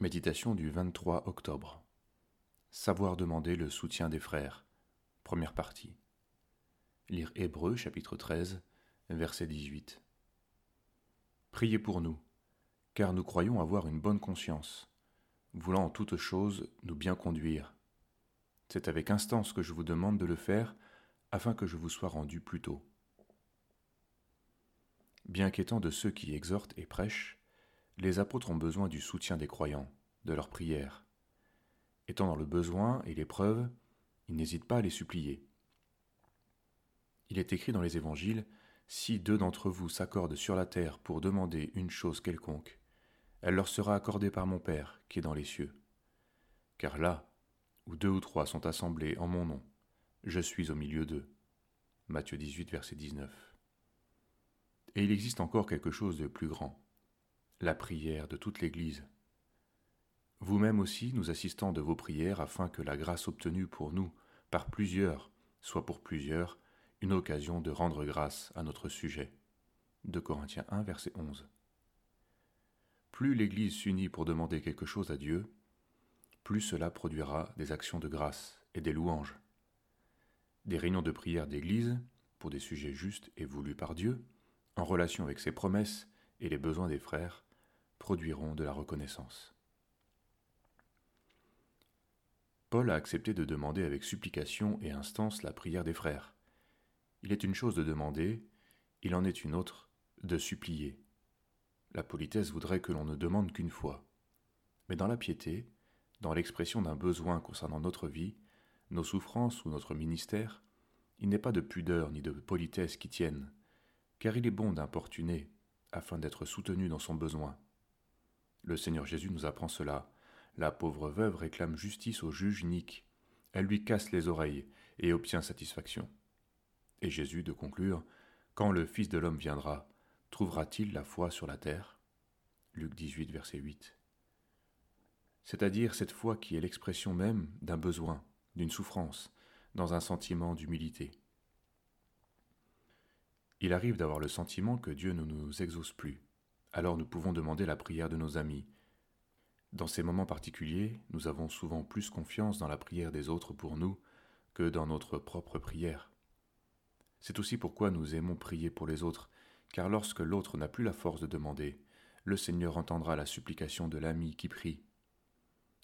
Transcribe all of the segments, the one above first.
Méditation du 23 octobre. Savoir demander le soutien des frères. Première partie. Lire Hébreu chapitre 13, verset 18. Priez pour nous, car nous croyons avoir une bonne conscience, voulant en toutes choses nous bien conduire. C'est avec instance que je vous demande de le faire, afin que je vous sois rendu plus tôt. Bien qu'étant de ceux qui exhortent et prêchent, les apôtres ont besoin du soutien des croyants, de leur prière. Étant dans le besoin et l'épreuve, ils n'hésitent pas à les supplier. Il est écrit dans les évangiles, Si deux d'entre vous s'accordent sur la terre pour demander une chose quelconque, elle leur sera accordée par mon Père qui est dans les cieux. Car là, où deux ou trois sont assemblés en mon nom, je suis au milieu d'eux. Matthieu 18, verset 19. Et il existe encore quelque chose de plus grand la prière de toute l'Église. Vous-même aussi, nous assistons de vos prières afin que la grâce obtenue pour nous par plusieurs soit pour plusieurs une occasion de rendre grâce à notre sujet. De Corinthiens 1, verset 11. Plus l'Église s'unit pour demander quelque chose à Dieu, plus cela produira des actions de grâce et des louanges. Des réunions de prière d'Église, pour des sujets justes et voulus par Dieu, en relation avec ses promesses et les besoins des frères, produiront de la reconnaissance. Paul a accepté de demander avec supplication et instance la prière des frères. Il est une chose de demander, il en est une autre de supplier. La politesse voudrait que l'on ne demande qu'une fois. Mais dans la piété, dans l'expression d'un besoin concernant notre vie, nos souffrances ou notre ministère, il n'est pas de pudeur ni de politesse qui tiennent, car il est bon d'importuner afin d'être soutenu dans son besoin. Le Seigneur Jésus nous apprend cela. La pauvre veuve réclame justice au juge inique. Elle lui casse les oreilles et obtient satisfaction. Et Jésus de conclure Quand le Fils de l'homme viendra, trouvera-t-il la foi sur la terre? Luc 18, verset 8. C'est-à-dire cette foi qui est l'expression même d'un besoin, d'une souffrance, dans un sentiment d'humilité. Il arrive d'avoir le sentiment que Dieu ne nous exauce plus, alors nous pouvons demander la prière de nos amis. Dans ces moments particuliers, nous avons souvent plus confiance dans la prière des autres pour nous que dans notre propre prière. C'est aussi pourquoi nous aimons prier pour les autres, car lorsque l'autre n'a plus la force de demander, le Seigneur entendra la supplication de l'ami qui prie.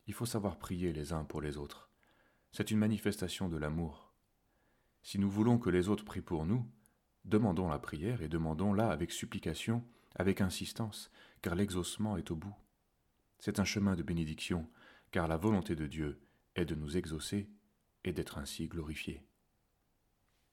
Il faut savoir prier les uns pour les autres. C'est une manifestation de l'amour. Si nous voulons que les autres prient pour nous, demandons la prière et demandons-la avec supplication avec insistance, car l'exaucement est au bout. C'est un chemin de bénédiction, car la volonté de Dieu est de nous exaucer et d'être ainsi glorifié.